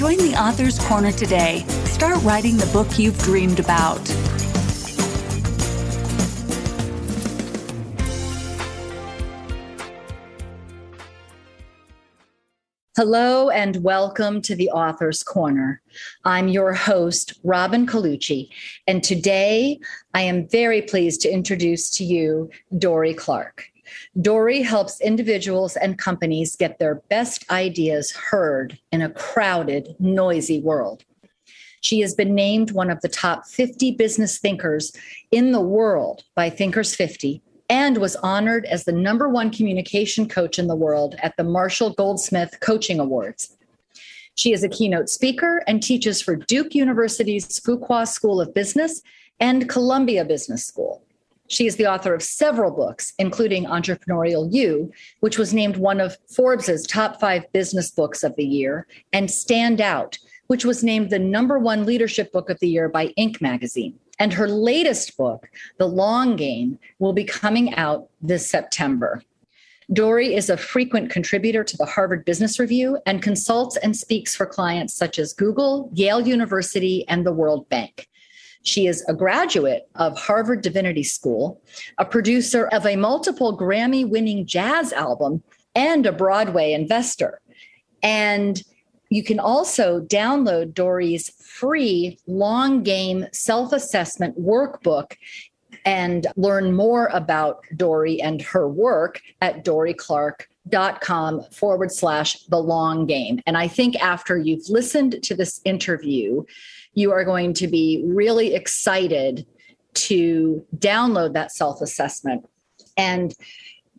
Join the Author's Corner today. Start writing the book you've dreamed about. Hello and welcome to the Author's Corner. I'm your host, Robin Colucci, and today I am very pleased to introduce to you Dorie Clark. Dorie helps individuals and companies get their best ideas heard in a crowded, noisy world. She has been named one of the top 50 business thinkers in the world by Thinkers 50 and was honored as the number one communication coach in the world at the Marshall Goldsmith Coaching Awards. She is a keynote speaker and teaches for Duke University's Fuqua School of Business and Columbia Business School. She is the author of several books, including Entrepreneurial You, which was named one of Forbes's top five business books of the year, and Stand Out, which was named the number one leadership book of the year by Inc. magazine. And her latest book, The Long Game, will be coming out this September. Dorie is a frequent contributor to the Harvard Business Review and consults and speaks for clients such as Google, Yale University, and the World Bank. She is a graduate of Harvard Divinity School, a producer of a multiple Grammy winning jazz album, and a Broadway investor. And you can also download Dorie's free long game self assessment workbook and learn more about Dorie and her work at dorieclark.com forward slash the long game. And I think after you've listened to this interview, you are going to be really excited to download that self assessment. And,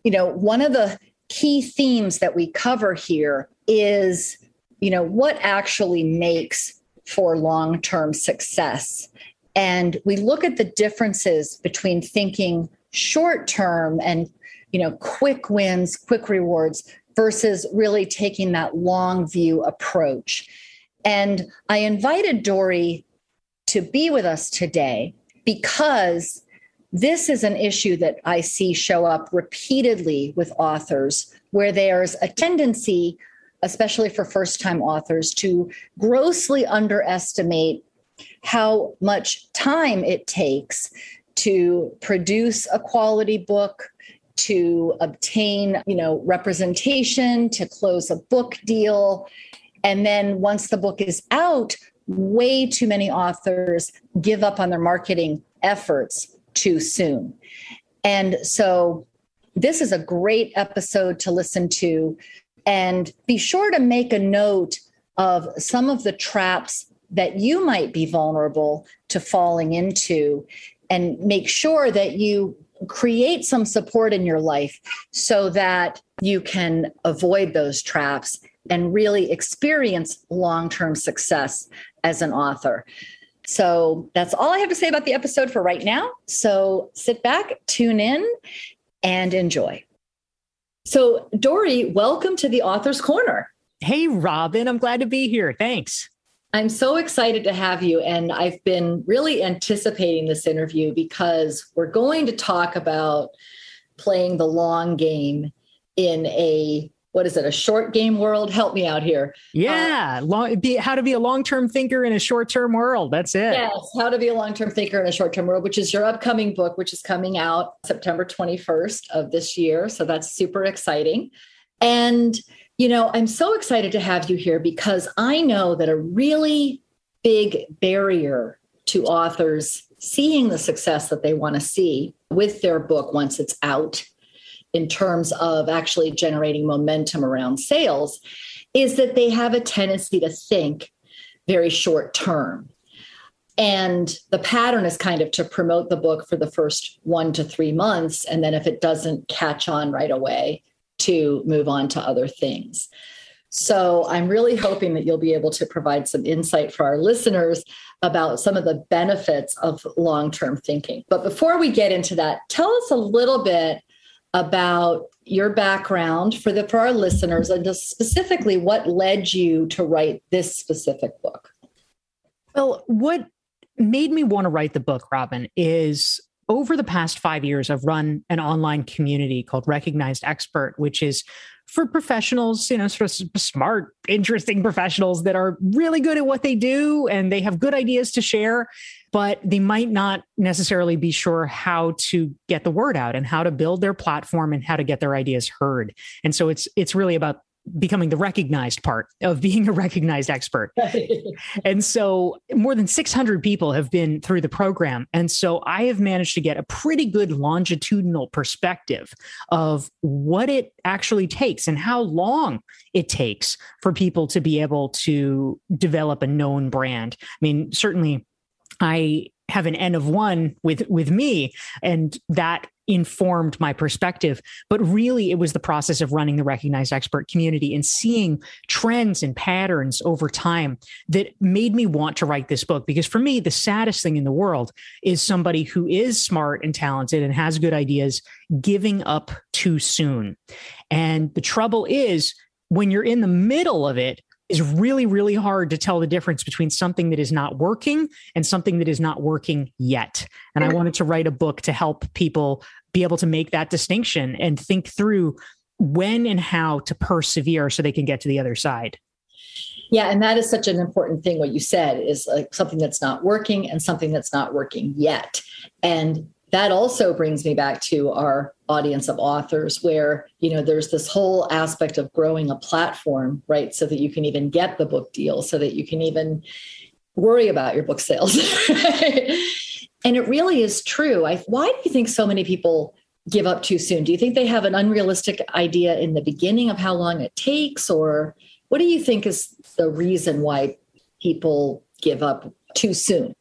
you know, one of the key themes that we cover here is you know, what actually makes for long term success. And we look at the differences between thinking short term and, you know, quick wins, quick rewards versus really taking that long view approach. And I invited Dorie to be with us today because this is an issue that I see show up repeatedly with authors where there's a tendency especially for first time authors, to grossly underestimate how much time it takes to produce a quality book to obtain you know representation to close a book deal and then once the book is out way too many authors give up on their marketing efforts too soon. And so this is a great episode to listen to. And be sure to make a note of some of the traps that you might be vulnerable to falling into. And make sure that you create some support in your life so that you can avoid those traps and really experience long term success as an author. So that's all I have to say about the episode for right now. So sit back, tune in, and enjoy. So, Dorie, welcome to the Author's Corner. Hey, Robin, I'm glad to be here. Thanks. I'm so excited to have you. And I've been really anticipating this interview because we're going to talk about playing the long game in a what is it a short game world? Help me out here. Yeah uh, long, be, how to be a long-term thinker in a short-term world that's it. Yes how to be a long-term thinker in a short-term world which is your upcoming book which is coming out september 21st of this year so that's super exciting. And you know i'm so excited to have you here because i know that a really big barrier to authors seeing the success that they want to see with their book once it's out in terms of actually generating momentum around sales is that they have a tendency to think very short term. And the pattern is kind of to promote the book for the first one to three months. And then if it doesn't catch on right away, to move on to other things. So I'm really hoping that you'll be able to provide some insight for our listeners about some of the benefits of long term thinking. But before we get into that, tell us a little bit about your background for the for our listeners and just specifically what led you to write this specific book. Well, what made me want to write the book, Robin, is over the past five years, I've run an online community called Recognized Expert, which is for professionals, you know, sort of smart, interesting professionals that are really good at what they do and they have good ideas to share, but they might not necessarily be sure how to get the word out and how to build their platform and how to get their ideas heard. And so it's it's really about becoming the recognized part of being a recognized expert. and so more than 600 people have been through the program. And so I have managed to get a pretty good longitudinal perspective of what it actually takes and how long it takes for people to be able to develop a known brand. I mean, certainly I have an N of one with with me, and that informed my perspective. But really, it was the process of running the recognized expert community and seeing trends and patterns over time that made me want to write this book. Because for me, the saddest thing in the world is somebody who is smart and talented and has good ideas giving up too soon. And the trouble is, when you're in the middle of it, is really, really hard to tell the difference between something that is not working and something that is not working yet. And I mm-hmm. wanted to write a book to help people be able to make that distinction and think through when and how to persevere so they can get to the other side. Yeah, and that is such an important thing. What you said is like something that's not working and something that's not working yet. And that also brings me back to our audience of authors where you know there's this whole aspect of growing a platform right so that you can even get the book deal so that you can even worry about your book sales and it really is true. I, why do you think so many people give up too soon? Do you think they have an unrealistic idea in the beginning of how long it takes or what do you think is the reason why people give up too soon?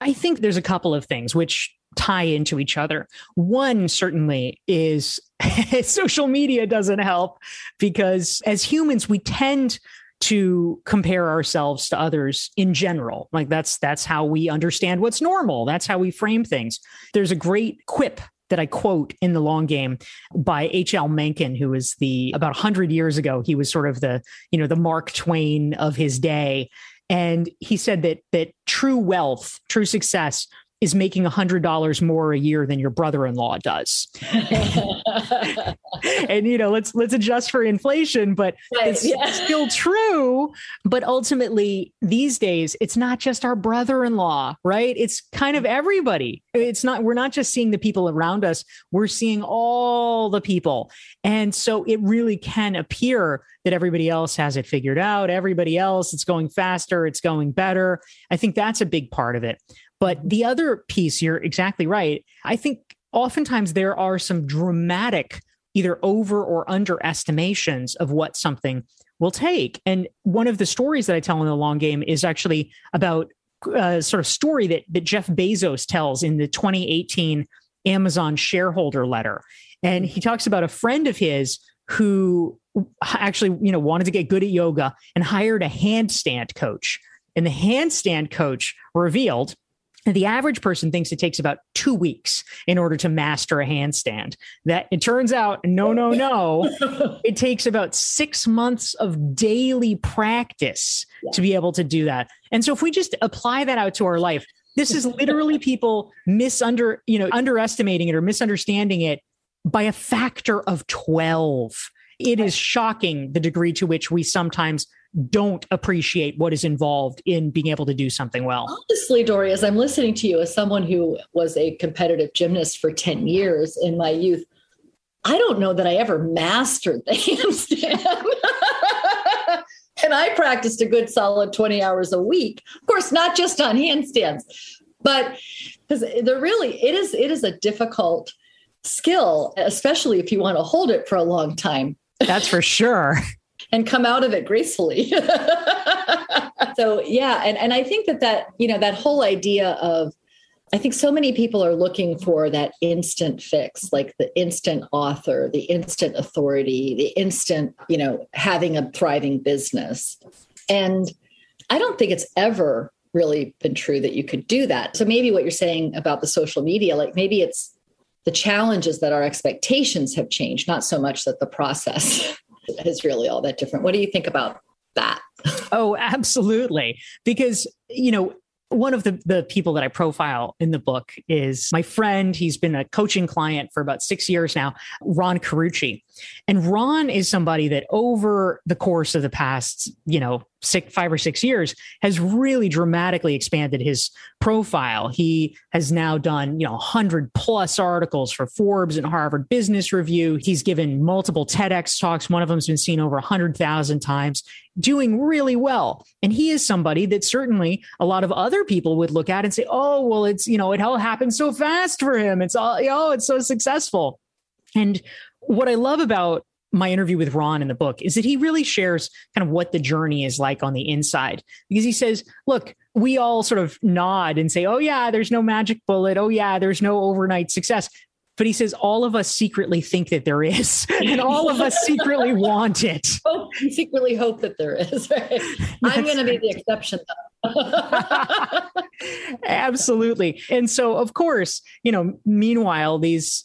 I think there's a couple of things which tie into each other. One certainly is social media doesn't help because as humans, we tend to compare ourselves to others in general like that's that's how we understand what's normal that's how we frame things there's a great quip that I quote in the long game by H.L. Mencken, who was the about 100 years ago. He was sort of the, you know, the Mark Twain of his day. And he said that that true wealth, true success is making $100 more a year than your brother-in-law does. and you know, let's let's adjust for inflation, but right, it's yeah. still true, but ultimately these days it's not just our brother-in-law, right? It's kind of everybody. It's not we're not just seeing the people around us, we're seeing all the people. And so it really can appear that everybody else has it figured out, everybody else it's going faster, it's going better. I think that's a big part of it. But the other piece, you're exactly right. I think oftentimes there are some dramatic either over or underestimations of what something will take. And one of the stories that I tell in the long game is actually about a uh, sort of story that, that Jeff Bezos tells in the 2018 Amazon shareholder letter. And he talks about a friend of his who actually, you know, wanted to get good at yoga and hired a handstand coach. And the handstand coach revealed the average person thinks it takes about two weeks in order to master a handstand. That it turns out, no, no, no, it takes about six months of daily practice yeah. to be able to do that. And so, if we just apply that out to our life, this is literally people misunder, you know, underestimating it or misunderstanding it by a factor of 12. It is shocking the degree to which we sometimes don't appreciate what is involved in being able to do something well. Honestly, Dorie, as I'm listening to you, as someone who was a competitive gymnast for 10 years in my youth, I don't know that I ever mastered the handstand. and I practiced a good solid 20 hours a week. Of course, not just on handstands, but because they're really, it is, it is a difficult skill, especially if you want to hold it for a long time. That's for sure and come out of it gracefully. so yeah, and and I think that that you know that whole idea of I think so many people are looking for that instant fix, like the instant author, the instant authority, the instant, you know, having a thriving business. And I don't think it's ever really been true that you could do that. So maybe what you're saying about the social media, like maybe it's the challenges that our expectations have changed, not so much that the process is really all that different. What do you think about that? Oh, absolutely. Because, you know, one of the, the people that I profile in the book is my friend. He's been a coaching client for about six years now, Ron Carucci. And Ron is somebody that over the course of the past, you know, six, five or six years has really dramatically expanded his profile. He has now done, you know, 100 plus articles for Forbes and Harvard Business Review. He's given multiple TEDx talks. One of them's been seen over 100,000 times, doing really well. And he is somebody that certainly a lot of other people would look at and say, oh, well, it's, you know, it all happened so fast for him. It's all, know, it's so successful. And what I love about my interview with Ron in the book is that he really shares kind of what the journey is like on the inside because he says, look, we all sort of nod and say, oh, yeah, there's no magic bullet. Oh, yeah, there's no overnight success. But he says all of us secretly think that there is, and all of us secretly want it. Oh, secretly hope that there is. Right? I'm going to be the exception. Absolutely. And so, of course, you know, meanwhile, these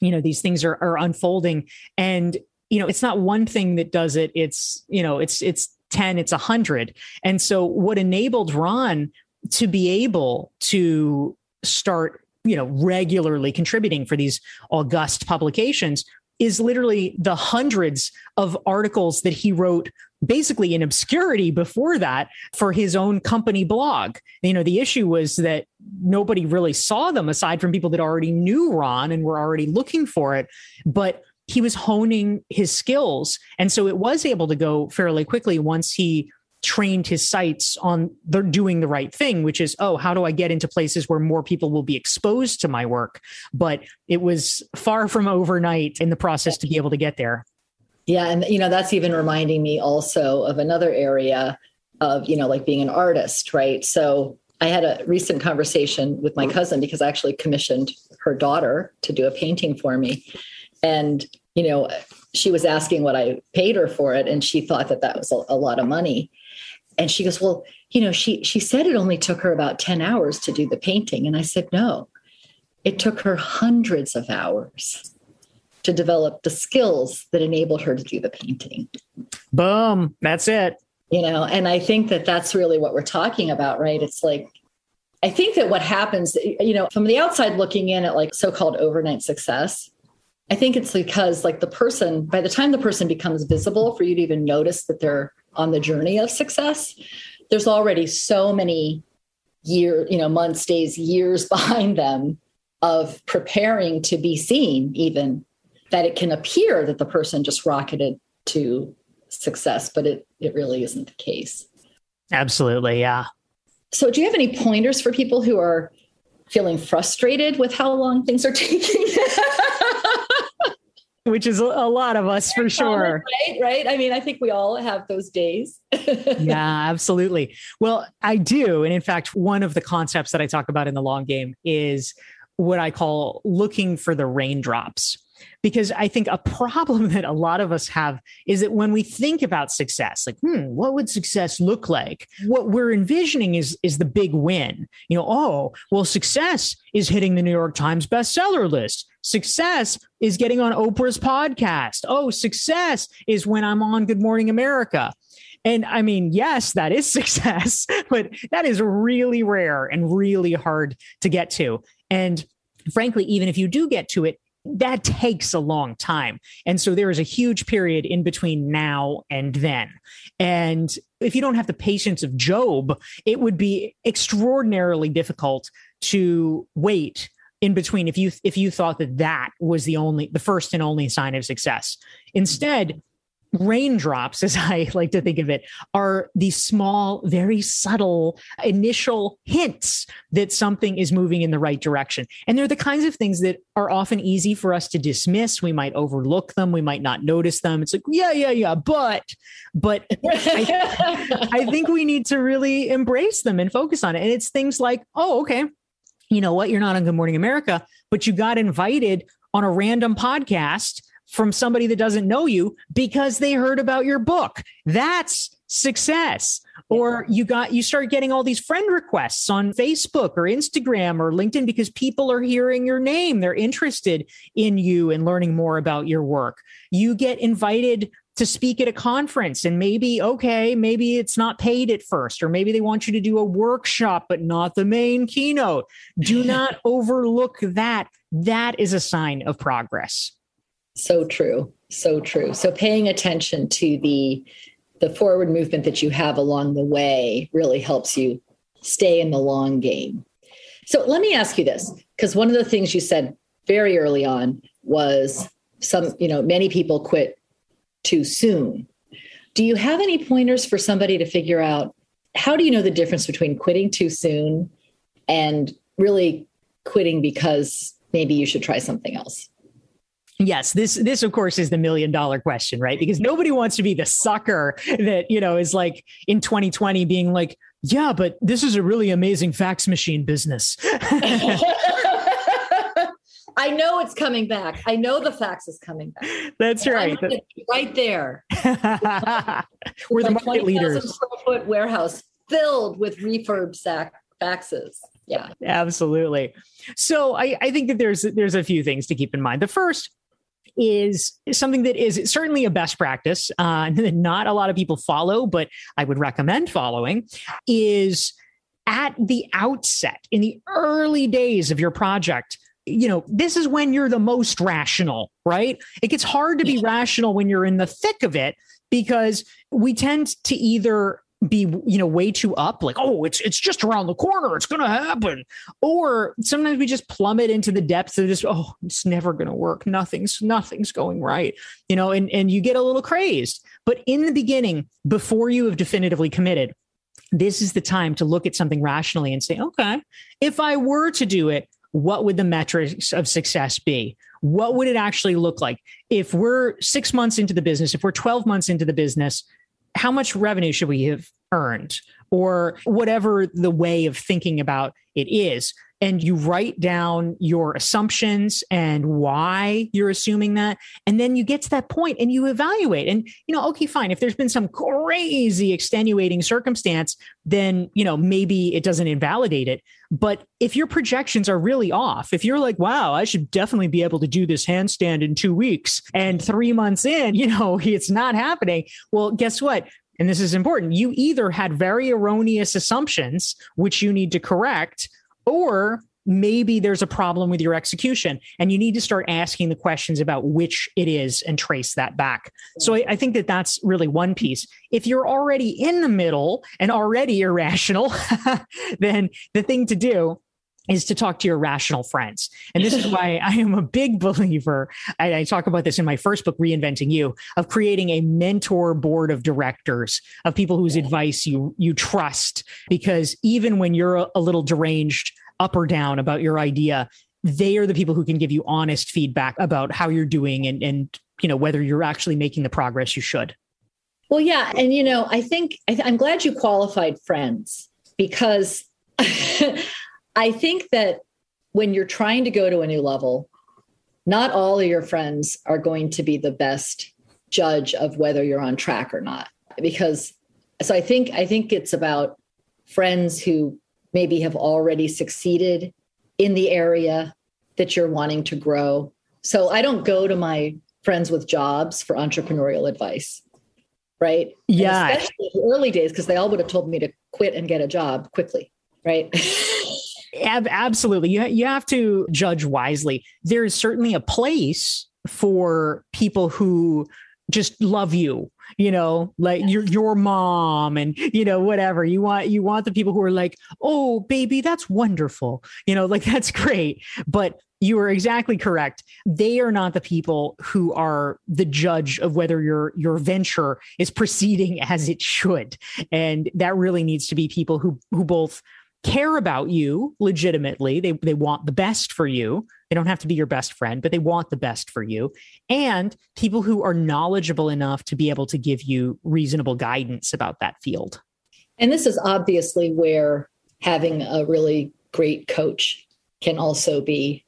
you know these things are, are unfolding. And you know it's not one thing that does it. It's you know it's it's 10 it's 100 and so what enabled ron to be able to start you know regularly contributing for these august publications is literally the hundreds of articles that he wrote basically in obscurity before that for his own company blog. You know, the issue was that nobody really saw them aside from people that already knew Ron and were already looking for it. But he was honing his skills. And so it was able to go fairly quickly once he trained his sights on the doing the right thing which is oh how do i get into places where more people will be exposed to my work? But it was far from overnight in the process to be able to get there. Yeah, and you know that's even reminding me also of another area of you know like being an artist, right? So I had a recent conversation with my cousin because I actually commissioned her daughter to do a painting for me, and you know she was asking what I paid her for it, and she thought that that was a, a lot of money, and she goes, well, you know, she she said it only took her about ten hours to do the painting, and I said no, it took her hundreds of hours to develop the skills that enabled her to do the painting. Boom. That's it. You know, and I think that that's really what we're talking about, right? It's like, I think that what happens, you know, from the outside looking in at like so called overnight success, I think it's because like the person, by the time the person becomes visible for you to even notice that they're on the journey of success, there's already so many year, you know, months, days, years behind them of preparing to be seen even that it can appear that the person just rocketed to success, but it, it really isn't the case. Absolutely. Yeah. So, do you have any pointers for people who are feeling frustrated with how long things are taking? Which is a lot of us for sure. Right. Right. I mean, I think we all have those days. yeah, absolutely. Well, I do. And in fact, one of the concepts that I talk about in the long game is what I call looking for the raindrops because I think a problem that a lot of us have is that when we think about success, like, hmm, what would success look like? What we're envisioning is is the big win. You know, oh, well, success is hitting the New York Times bestseller list. Success is getting on Oprah's podcast. Oh, success is when I'm on Good Morning America. And I mean, yes, that is success, but that is really rare and really hard to get to. And frankly, even if you do get to it, that takes a long time. And so there is a huge period in between now and then. And if you don't have the patience of Job, it would be extraordinarily difficult to wait in between if you if you thought that that was the only the first and only sign of success. Instead, raindrops, as I like to think of it, are these small, very subtle initial hints that something is moving in the right direction. And they're the kinds of things that are often easy for us to dismiss. We might overlook them. We might not notice them. It's like, yeah, yeah, yeah. But, but I, I think we need to really embrace them and focus on it. And it's things like, oh, okay, you know what? You're not on Good Morning America, but you got invited on a random podcast from somebody that doesn't know you because they heard about your book. That's success. Or you got you start getting all these friend requests on Facebook or Instagram or LinkedIn because people are hearing your name. They're interested in you and learning more about your work. You get invited to speak at a conference and maybe okay maybe it's not paid at first or maybe they want you to do a workshop but not the main keynote. Do not overlook that. That is a sign of progress. So true. So true. So paying attention to the the forward movement that you have along the way really helps you stay in the long game. So let me ask you this because one of the things you said very early on was some you know many people quit too soon. Do you have any pointers for somebody to figure out how do you know the difference between quitting too soon and really quitting because maybe you should try something else? Yes, this this of course is the million dollar question, right? Because nobody wants to be the sucker that, you know, is like in 2020 being like, yeah, but this is a really amazing fax machine business. I know it's coming back. I know the fax is coming back. That's right. Right there. We're the market leaders. Square foot warehouse filled with refurb sack faxes. Yeah. Absolutely. So I, I think that there's there's a few things to keep in mind. The first is something that is certainly a best practice uh, that not a lot of people follow, but I would recommend following is at the outset in the early days of your project you know, this is when you're the most rational, right? It gets hard to be rational when you're in the thick of it because we tend to either be you know way too up like oh it's it's just around the corner it's going to happen or sometimes we just plummet into the depths of just oh it's never going to work. Nothing's nothing's going right you know and and you get a little crazed. But in the beginning before you have definitively committed this is the time to look at something rationally and say okay if i were to do it what would the metrics of success be? What would it actually look like? If we're six months into the business, if we're 12 months into the business, how much revenue should we have earned? Or whatever the way of thinking about it is and you write down your assumptions and why you're assuming that and then you get to that point and you evaluate and you know okay fine if there's been some crazy extenuating circumstance then you know maybe it doesn't invalidate it. But if your projections are really off if you're like wow i should definitely be able to do this handstand in 2 weeks and 3 months in you know it's not happening. Well guess what? And this is important. You either had very erroneous assumptions which you need to correct or maybe there's a problem with your execution and you need to start asking the questions about which it is and trace that back. So I, I, think that that's really one piece. If you're already in the middle and already irrational then the thing to do is to talk to your rational friends. And this is why I am a big believer. I, I, talk about this in my first book, Reinventing You, of creating a mentor board of directors of people whose advice you you trust. Because even when you're a, a little deranged up or down about your idea, they are the people who can give you honest feedback about how you're doing and, and you know whether you're actually making the progress you should. Well, yeah, and you know, I think I th- I'm glad you qualified friends because I think that when you're trying to go to a new level, not all of your friends are going to be the best judge of whether you're on track or not. Because so I think I think it's about friends who maybe have already succeeded in the area that you're wanting to grow. So I don't go to my friends with jobs for entrepreneurial advice. Right. Yeah. And especially in the early days, because they all would have told me to quit and get a job quickly. Right. Ab- absolutely. You, you have to judge wisely. There is certainly a place for people who just love you you know like your your mom and you know whatever. You want you want the people who are like oh baby that's wonderful. You know like that's great. But you are exactly correct. They are not the people who are the judge of whether your your venture is proceeding as it should. And that really needs to be people who who both care about you legitimately. They, they want the best for you. They don't have to be your best friend, but they want the best for you. And people who are knowledgeable enough to be able to give you reasonable guidance about that field. And this is obviously where having a really great coach can also be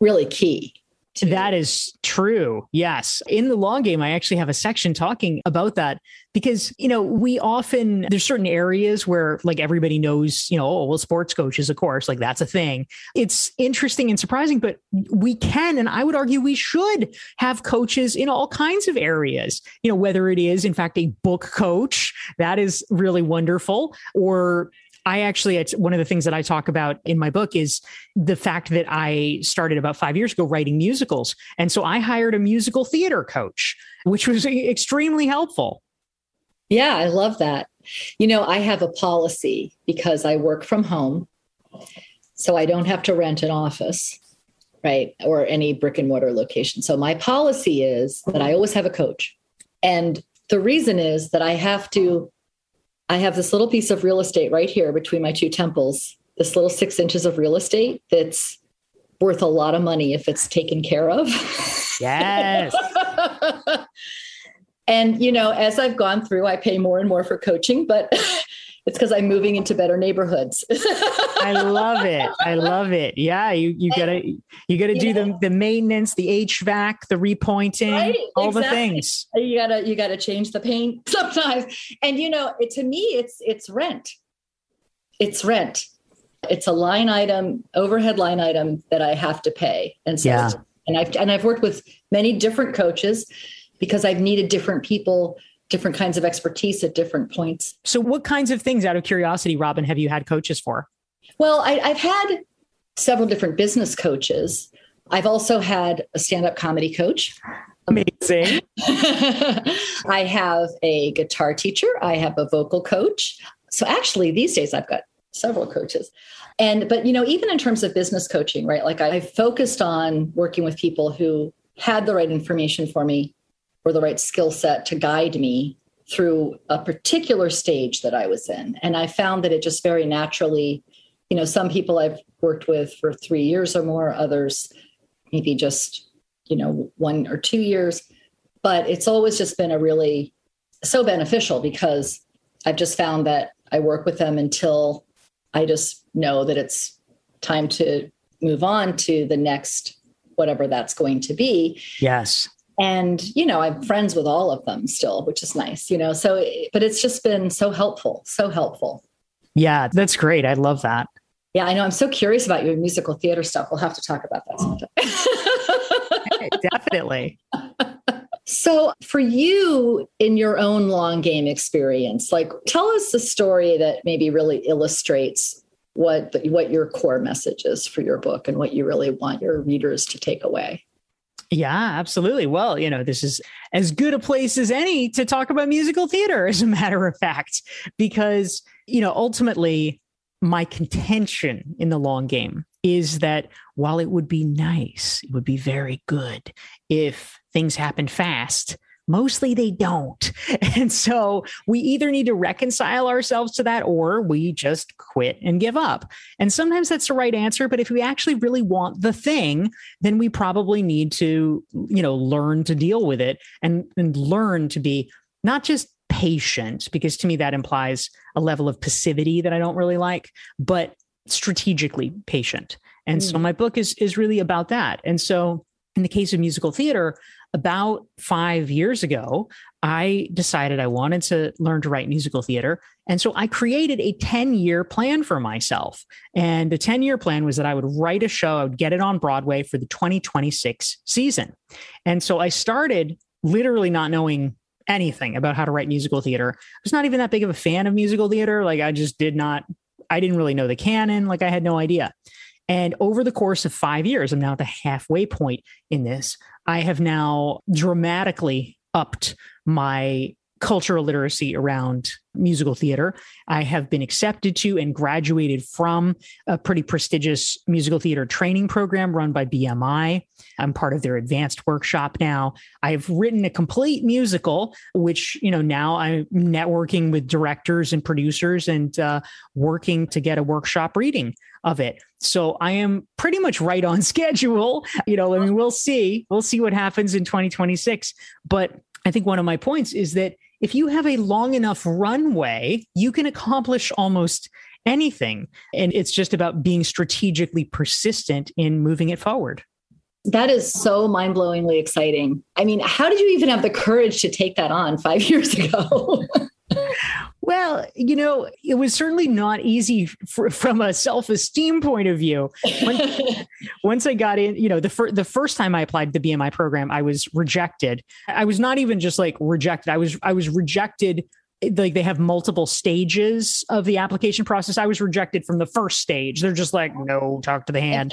really key that is true. Yes. In the long game, I actually have a section talking about that because, you know, we often, there's certain areas where like everybody knows, you know, oh, well, sports coaches, of course, like that's a thing. It's interesting and surprising, but we can, and I would argue we should have coaches in all kinds of areas, you know, whether it is, in fact, a book coach, that is really wonderful, or I actually, it's one of the things that I talk about in my book is the fact that I started about five years ago writing musicals. And so I hired a musical theater coach, which was extremely helpful. Yeah, I love that. You know, I have a policy because I work from home. So I don't have to rent an office, right? Or any brick and mortar location. So my policy is that I always have a coach. And the reason is that I have to I have this little piece of real estate right here between my two temples, this little six inches of real estate that's worth a lot of money if it's taken care of. Yes. and, you know, as I've gone through, I pay more and more for coaching, but it's because I'm moving into better neighborhoods. I love it. I love it. Yeah, you you gotta you gotta do the the maintenance, the HVAC, the repointing, right, all exactly. the things. You gotta you gotta change the paint sometimes. And you know, it, to me, it's it's rent. It's rent. It's a line item, overhead line item that I have to pay. And so yeah. and I've and I've worked with many different coaches because I've needed different people different kinds of expertise at different points. So, what kinds of things, out of curiosity, Robin, have you had coaches for? Well, I, have had several different business coaches. I've also had a stand up comedy coach. Amazing. I have a guitar teacher. I have a vocal coach. So, actually, these days I've got several coaches. And, but, you know, even in terms of business coaching, right? Like I focused on working with people who had the right information for me or the right skill set to guide me through a particular stage that I was in. And I found that it just very naturally, you know, some people I've worked with for three years or more, others maybe just, you know, one or two years. But it's always just been a really so beneficial because I've just found that I work with them until I just know that it's time to move on to the next whatever that's going to be. Yes and you know i'm friends with all of them still which is nice you know so but it's just been so helpful so helpful. Yeah that's great. I love that. Yeah i know. I'm so curious about your musical theater stuff. We'll have to talk about that sometime definitely. So for you in your own long game experience like tell us a story that maybe really illustrates what the, what your core message is for your book and what you really want your readers to take away yeah, absolutely. Well, you know, this is as good a place as any to talk about musical theater, as a matter of fact, because, you know, ultimately, my contention in the long game is that while it would be nice, it would be very good if things happen fast, Mostly they don't. And so we either need to reconcile ourselves to that or we just quit and give up. And sometimes that's the right answer. But if we actually really want the thing, then we probably need to, you know, learn to deal with it and, and learn to be not just patient, because to me that implies a level of passivity that I don't really like, but strategically patient. And mm. so my book is is really about that. And so in the case of musical theater, about five years ago, I decided I wanted to learn to write musical theater. And so I created a 10 year plan for myself. And the 10 year plan was that I would write a show, I would get it on Broadway for the 2026 season. And so I started literally not knowing anything about how to write musical theater. I was not even that big of a fan of musical theater. Like I just did not, I didn't really know the canon. Like I had no idea. And over the course of five years, I'm now at the halfway point in this. I have now dramatically upped my cultural literacy around musical theater. I have been accepted to and graduated from a pretty prestigious musical theater training program run by BMI. I'm part of their advanced workshop now. I've written a complete musical, which, you know, now I'm networking with directors and producers and uh, working to get a workshop reading of it. So I am pretty much right on schedule. You know, I mean, we'll see. We'll see what happens in 2026. But I think one of my points is that if you have a long enough runway, you can accomplish almost anything. And it's just about being strategically persistent in moving it forward. That is so mind blowingly exciting. I mean, how did you even have the courage to take that on five years ago? Well, you know, it was certainly not easy for, from a self esteem point of view. Once, once, I got in, you know, the, fir- the first time I applied the BMI program, I was rejected. I was not even just like rejected. I was I was rejected. Eh, like they have multiple stages of the application process. I was rejected from the first stage. They're just like, no, talk to the hand.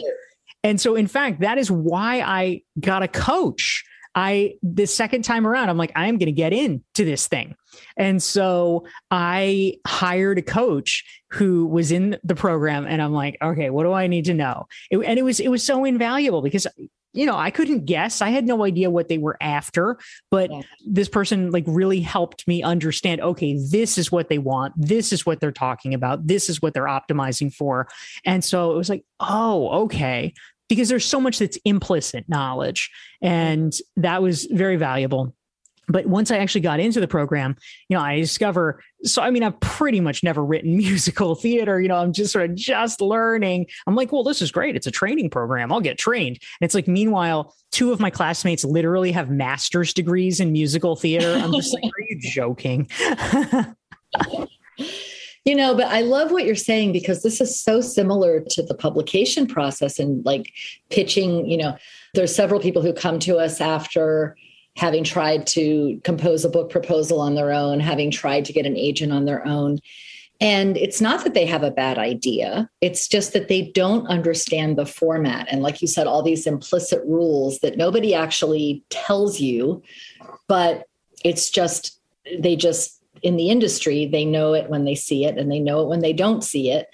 And so, in fact, that is why I got a coach I the second time around, I'm like, I am going to get into this thing. And so I hired a coach who was in the program and I'm like, okay, what do I need to know? It, and it was it was so invaluable because you know, I couldn't guess. I had no idea what they were after, but yeah. this person like really helped me understand, okay, this is what they want. This is what they're talking about. This is what they're optimizing for. And so it was like, oh, okay because there's so much that's implicit knowledge. And that was very valuable. But once I actually got into the program, you know, I discover. So, I mean, I've pretty much never written musical theater. You know, I'm just sort of just learning. I'm like, well, this is great. It's a training program. I'll get trained. And it's like, meanwhile, two of my classmates literally have master's degrees in musical theater. I'm just like, are you joking? You know, but I love what you're saying because this is so similar to the publication process and like pitching. You know, there's several people who come to us after having tried to compose a book proposal on their own, having tried to get an agent on their own. And it's not that they have a bad idea, it's just that they don't understand the format. And like you said, all these implicit rules that nobody actually tells you, but it's just, they just in the industry, they know it when they see it and they know it when they don't see it.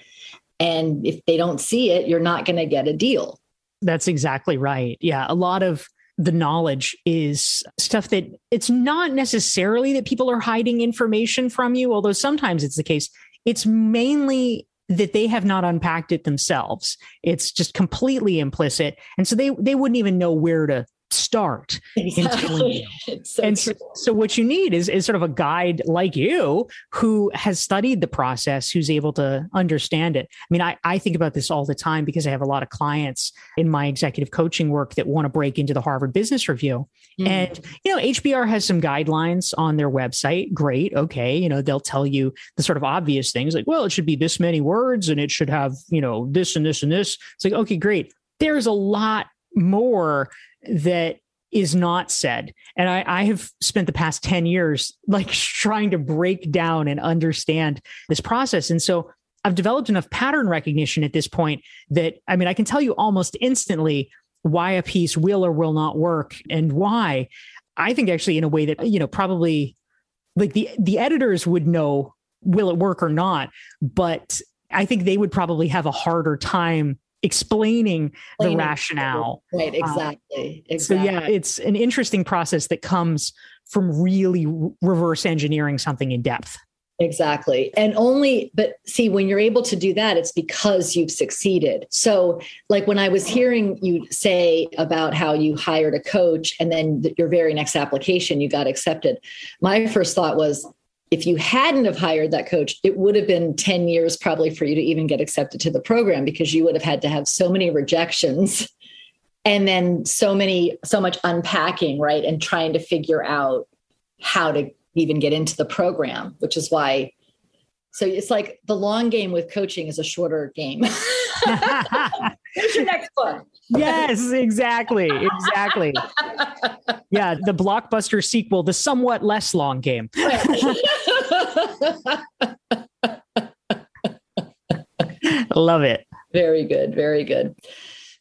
And if they don't see it, you're not going to get a deal. That's exactly right. Yeah. A lot of the knowledge is stuff that it's not necessarily that people are hiding information from you, although sometimes it's the case. It's mainly that they have not unpacked it themselves. It's just completely implicit. And so they they wouldn't even know where to start exactly. so and so, so, what you need is is sort of a guide like you who has studied the process who's able to understand it. I mean i, I think about this all the time because i have a lot of clients in my executive coaching work that want to break into the harvard business review. Mm. and you know hbr has some guidelines on their website. Great okay you know they'll tell you the sort of obvious things like well it should be this many words and it should have you know this and this and this. It's like okay great. There's a lot more that is not said. And I, I, have spent the past 10 years like trying to break down and understand this process. And so I've developed enough pattern recognition at this point that I mean, I can tell you almost instantly why a piece will or will not work and why. I think actually in a way that, you know, probably like the the editors would know will it work or not, but I think they would probably have a harder time explaining the rationale. Right, exactly. Uh, exactly. So yeah, it's an interesting process that comes from really reverse engineering something in depth. Exactly. And only, but see, when you're able to do that, it's because you've succeeded. So, like when I was hearing you say about how you hired a coach and then your very next application, you got accepted, my first thought was, if you hadn't have hired that coach it would have been 10 years probably for you to even get accepted to the program because you would have had to have so many rejections and then so many so much unpacking right and trying to figure out how to even get into the program which is why so it's like the long game with coaching is a shorter game Where's your next book? yes, exactly. Exactly. yeah, the blockbuster sequel, the somewhat less long game. Love it. Very good. Very good.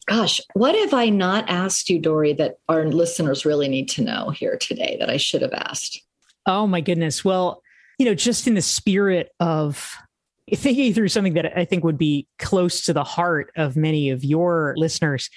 Gosh, what have I not asked you, Dorie, that our listeners really need to know here today that I should have asked? Oh, my goodness. Well, you know, just in the spirit of thinking through something that I think would be close to the heart of many of your listeners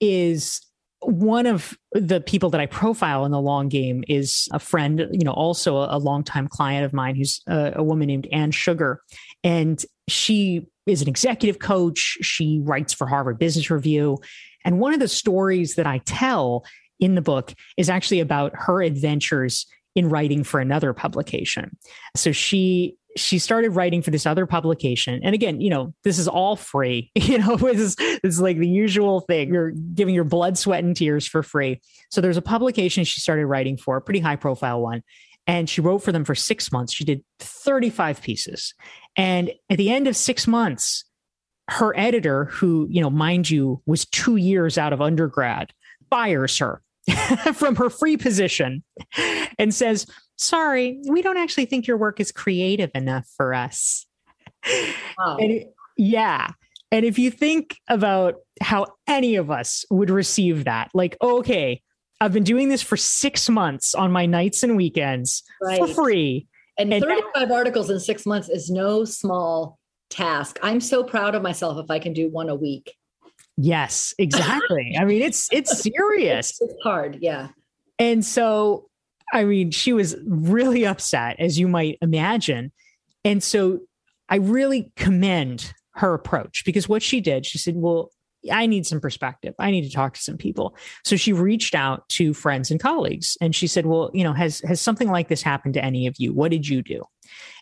is one of the people that I profile in the long game is a friend, you know, also a, a longtime client of mine who's a, a woman named Anne Sugar. And she is an executive coach. She writes for Harvard Business Review. And one of the stories that I tell in the book is actually about her adventures in writing for another publication. So she she started writing for this other publication. And again, you know, this is all free. You know, this is, this is like the usual thing. You're giving your blood, sweat, and tears for free. So there's a publication she started writing for, a pretty high profile one. And she wrote for them for six months. She did 35 pieces. And at the end of six months, her editor, who, you know, mind you, was two years out of undergrad, fires her from her free position and says, Sorry, we don't actually think your work is creative enough for us. Wow. And it, yeah. And if you think about how any of us would receive that, like, okay, I've been doing this for six months on my nights and weekends right. for free. And, and 35 now- articles in six months is no small task. I'm so proud of myself if I can do one a week. Yes, exactly. I mean, it's it's serious. It's hard, yeah. And so, I mean, she was really upset, as you might imagine. And so, I really commend her approach because what she did, she said, "Well, I need some perspective. I need to talk to some people." So she reached out to friends and colleagues, and she said, "Well, you know, has has something like this happened to any of you? What did you do?"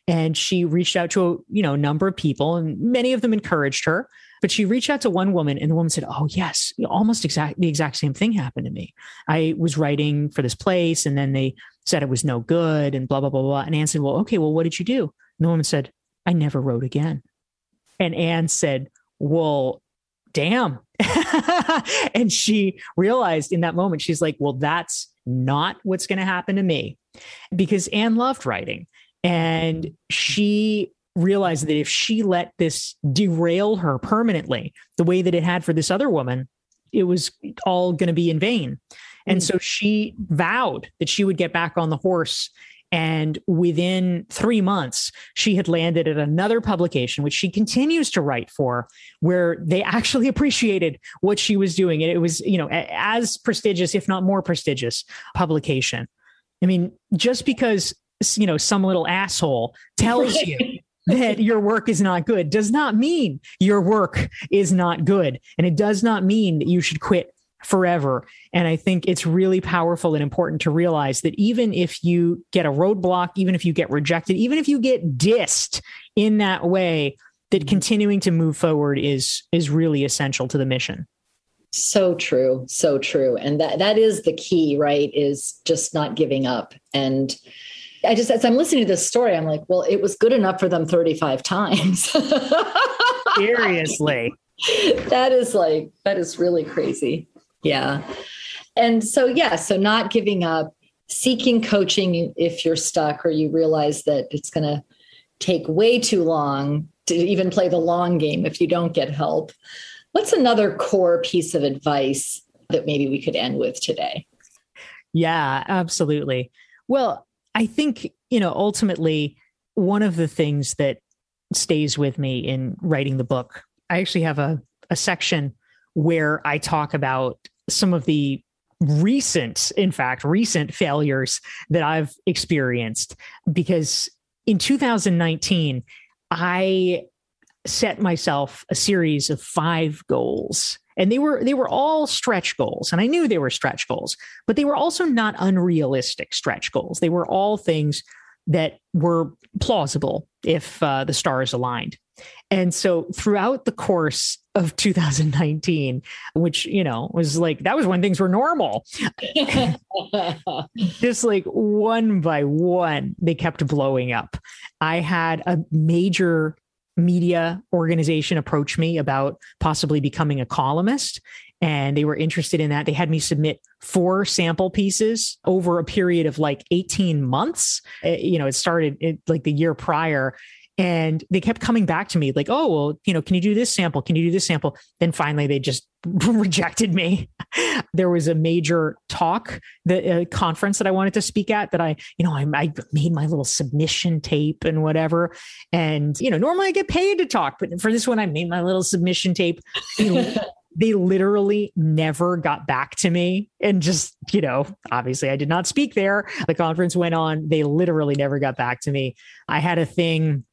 And she reached out to a you know number of people, and many of them encouraged her. But she reached out to one woman, and the woman said, "Oh yes, almost exact the exact same thing happened to me. I was writing for this place, and then they said it was no good, and blah blah blah blah." And Anne said, "Well, okay, well, what did you do?" And the woman said, "I never wrote again." And Anne said, "Well, damn." and she realized in that moment, she's like, "Well, that's not what's going to happen to me," because Anne loved writing, and she realized that if she let this derail her permanently, the way that it had for this other woman, it was all going to be in vain. And mm. so she vowed that she would get back on the horse. And within three months, she had landed at another publication, which she continues to write for, where they actually appreciated what she was doing. And it was, you know, as prestigious, if not more prestigious, publication. I mean, just because, you know, some little asshole tells you that your work is not good does not mean your work is not good. And it does not mean that you should quit forever. And I think it's really powerful and important to realize that even if you get a roadblock, even if you get rejected, even if you get dissed in that way, that mm-hmm. continuing to move forward is is really essential to the mission. So true, so true. And that that is the key, right? Is just not giving up. And I just, as I'm listening to this story, I'm like, well, it was good enough for them 35 times. Seriously. that is like, that is really crazy. Yeah. And so, yeah, so not giving up, seeking coaching if you're stuck or you realize that it's going to take way too long to even play the long game if you don't get help. What's another core piece of advice that maybe we could end with today? Yeah, absolutely. Well, I think, you know, ultimately, one of the things that stays with me in writing the book, I actually have a, a section where I talk about some of the recent, in fact, recent failures that I've experienced. Because in 2019, I set myself a series of five goals and they were they were all stretch goals and i knew they were stretch goals but they were also not unrealistic stretch goals. They were all things that were plausible if uh, the stars aligned. And so throughout the course of 2019 which you know was like that was when things were normal. Just like one by one they kept blowing up. I had a major media organization approached me about possibly becoming a columnist and they were interested in that. They had me submit four sample pieces over a period of like 18 months. It, eh, you know, it started it, like the year prior and they kept coming back to me like oh well you know can you do this sample? Can you do this sample? Then finally they just rejected me. There was a major talk the uh, conference that i wanted to speak at that i you know I, I made my little submission tape and whatever. And you know normally i get paid to talk but for this one i made my little submission tape. They literally never got back to me. And just you know obviously i did not speak there. The conference went on. They literally never got back to me. I had a thing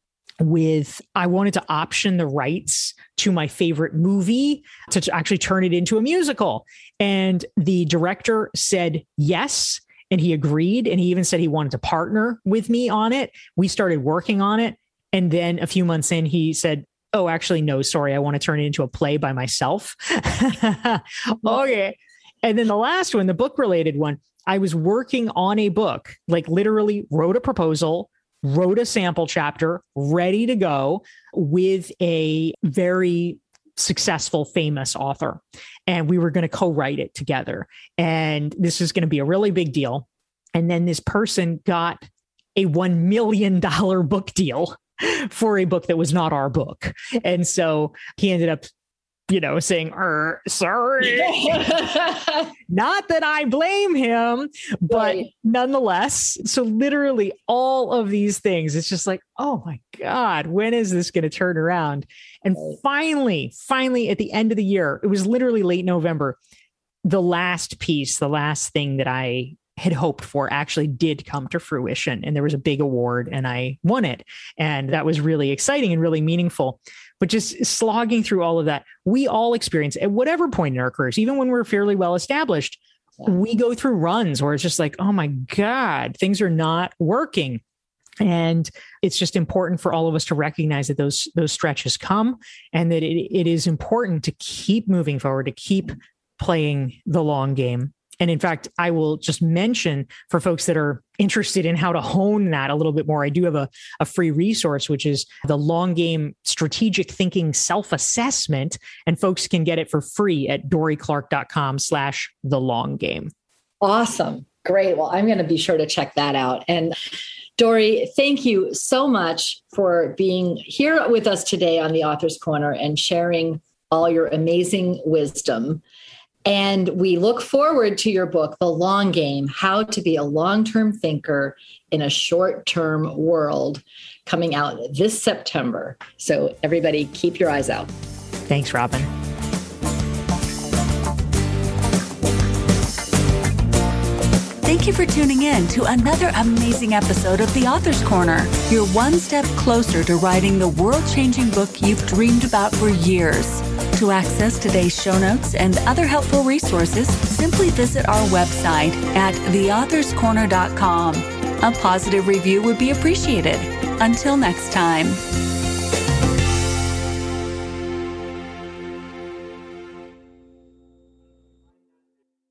with I wanted to option the rights to my favorite movie to actually turn it into a musical. And the director said yes. And he agreed. And he even said he wanted to partner with me on it. We started working on it. And then a few months in, he said, Oh, actually, no, sorry. I want to turn it into a play by myself. Oh. okay. And then the last one, the book related one, I was working on a book, like literally wrote a proposal, wrote a sample chapter, ready to go with a very successful, famous author. And we were going to co write it together. And this is going to be a really big deal. And then this person got a $1 million book deal for a book that was not our book. And so he ended up you know, saying, er, sorry. Not that I blame him, but right. nonetheless. So, literally, all of these things, it's just like, oh my God, when is this going to turn around? And finally, finally, at the end of the year, it was literally late November, the last piece, the last thing that I had hoped for actually did come to fruition. And there was a big award and I won it. And that was really exciting and really meaningful. But just slogging through all of that, we all experience at whatever point in our careers, even when we're fairly well established, we go through runs where it's just like, oh my God, things are not working. And it's just important for all of us to recognize that those those stretches come and that it, it is important to keep moving forward, to keep playing the long game and in fact, I will just mention for folks that are interested in how to hone that a little bit more, I do have a, a free resource, which is the long game strategic thinking self assessment. And folks can get it for free at dorieclark.com slash the long game. Awesome. Great. Well, I'm going to be sure to check that out. And Dorie, thank you so much for being here with us today on the Author's Corner and sharing all your amazing wisdom. And we look forward to your book, The Long Game How to Be a Long Term Thinker in a Short Term World, coming out this September. So, everybody, keep your eyes out. Thanks, Robin. Thank you for tuning in to another amazing episode of The Author's Corner. You're one step closer to writing the world changing book you've dreamed about for years. To access today's show notes and other helpful resources, simply visit our website at theauthorscorner.com. A positive review would be appreciated. Until next time.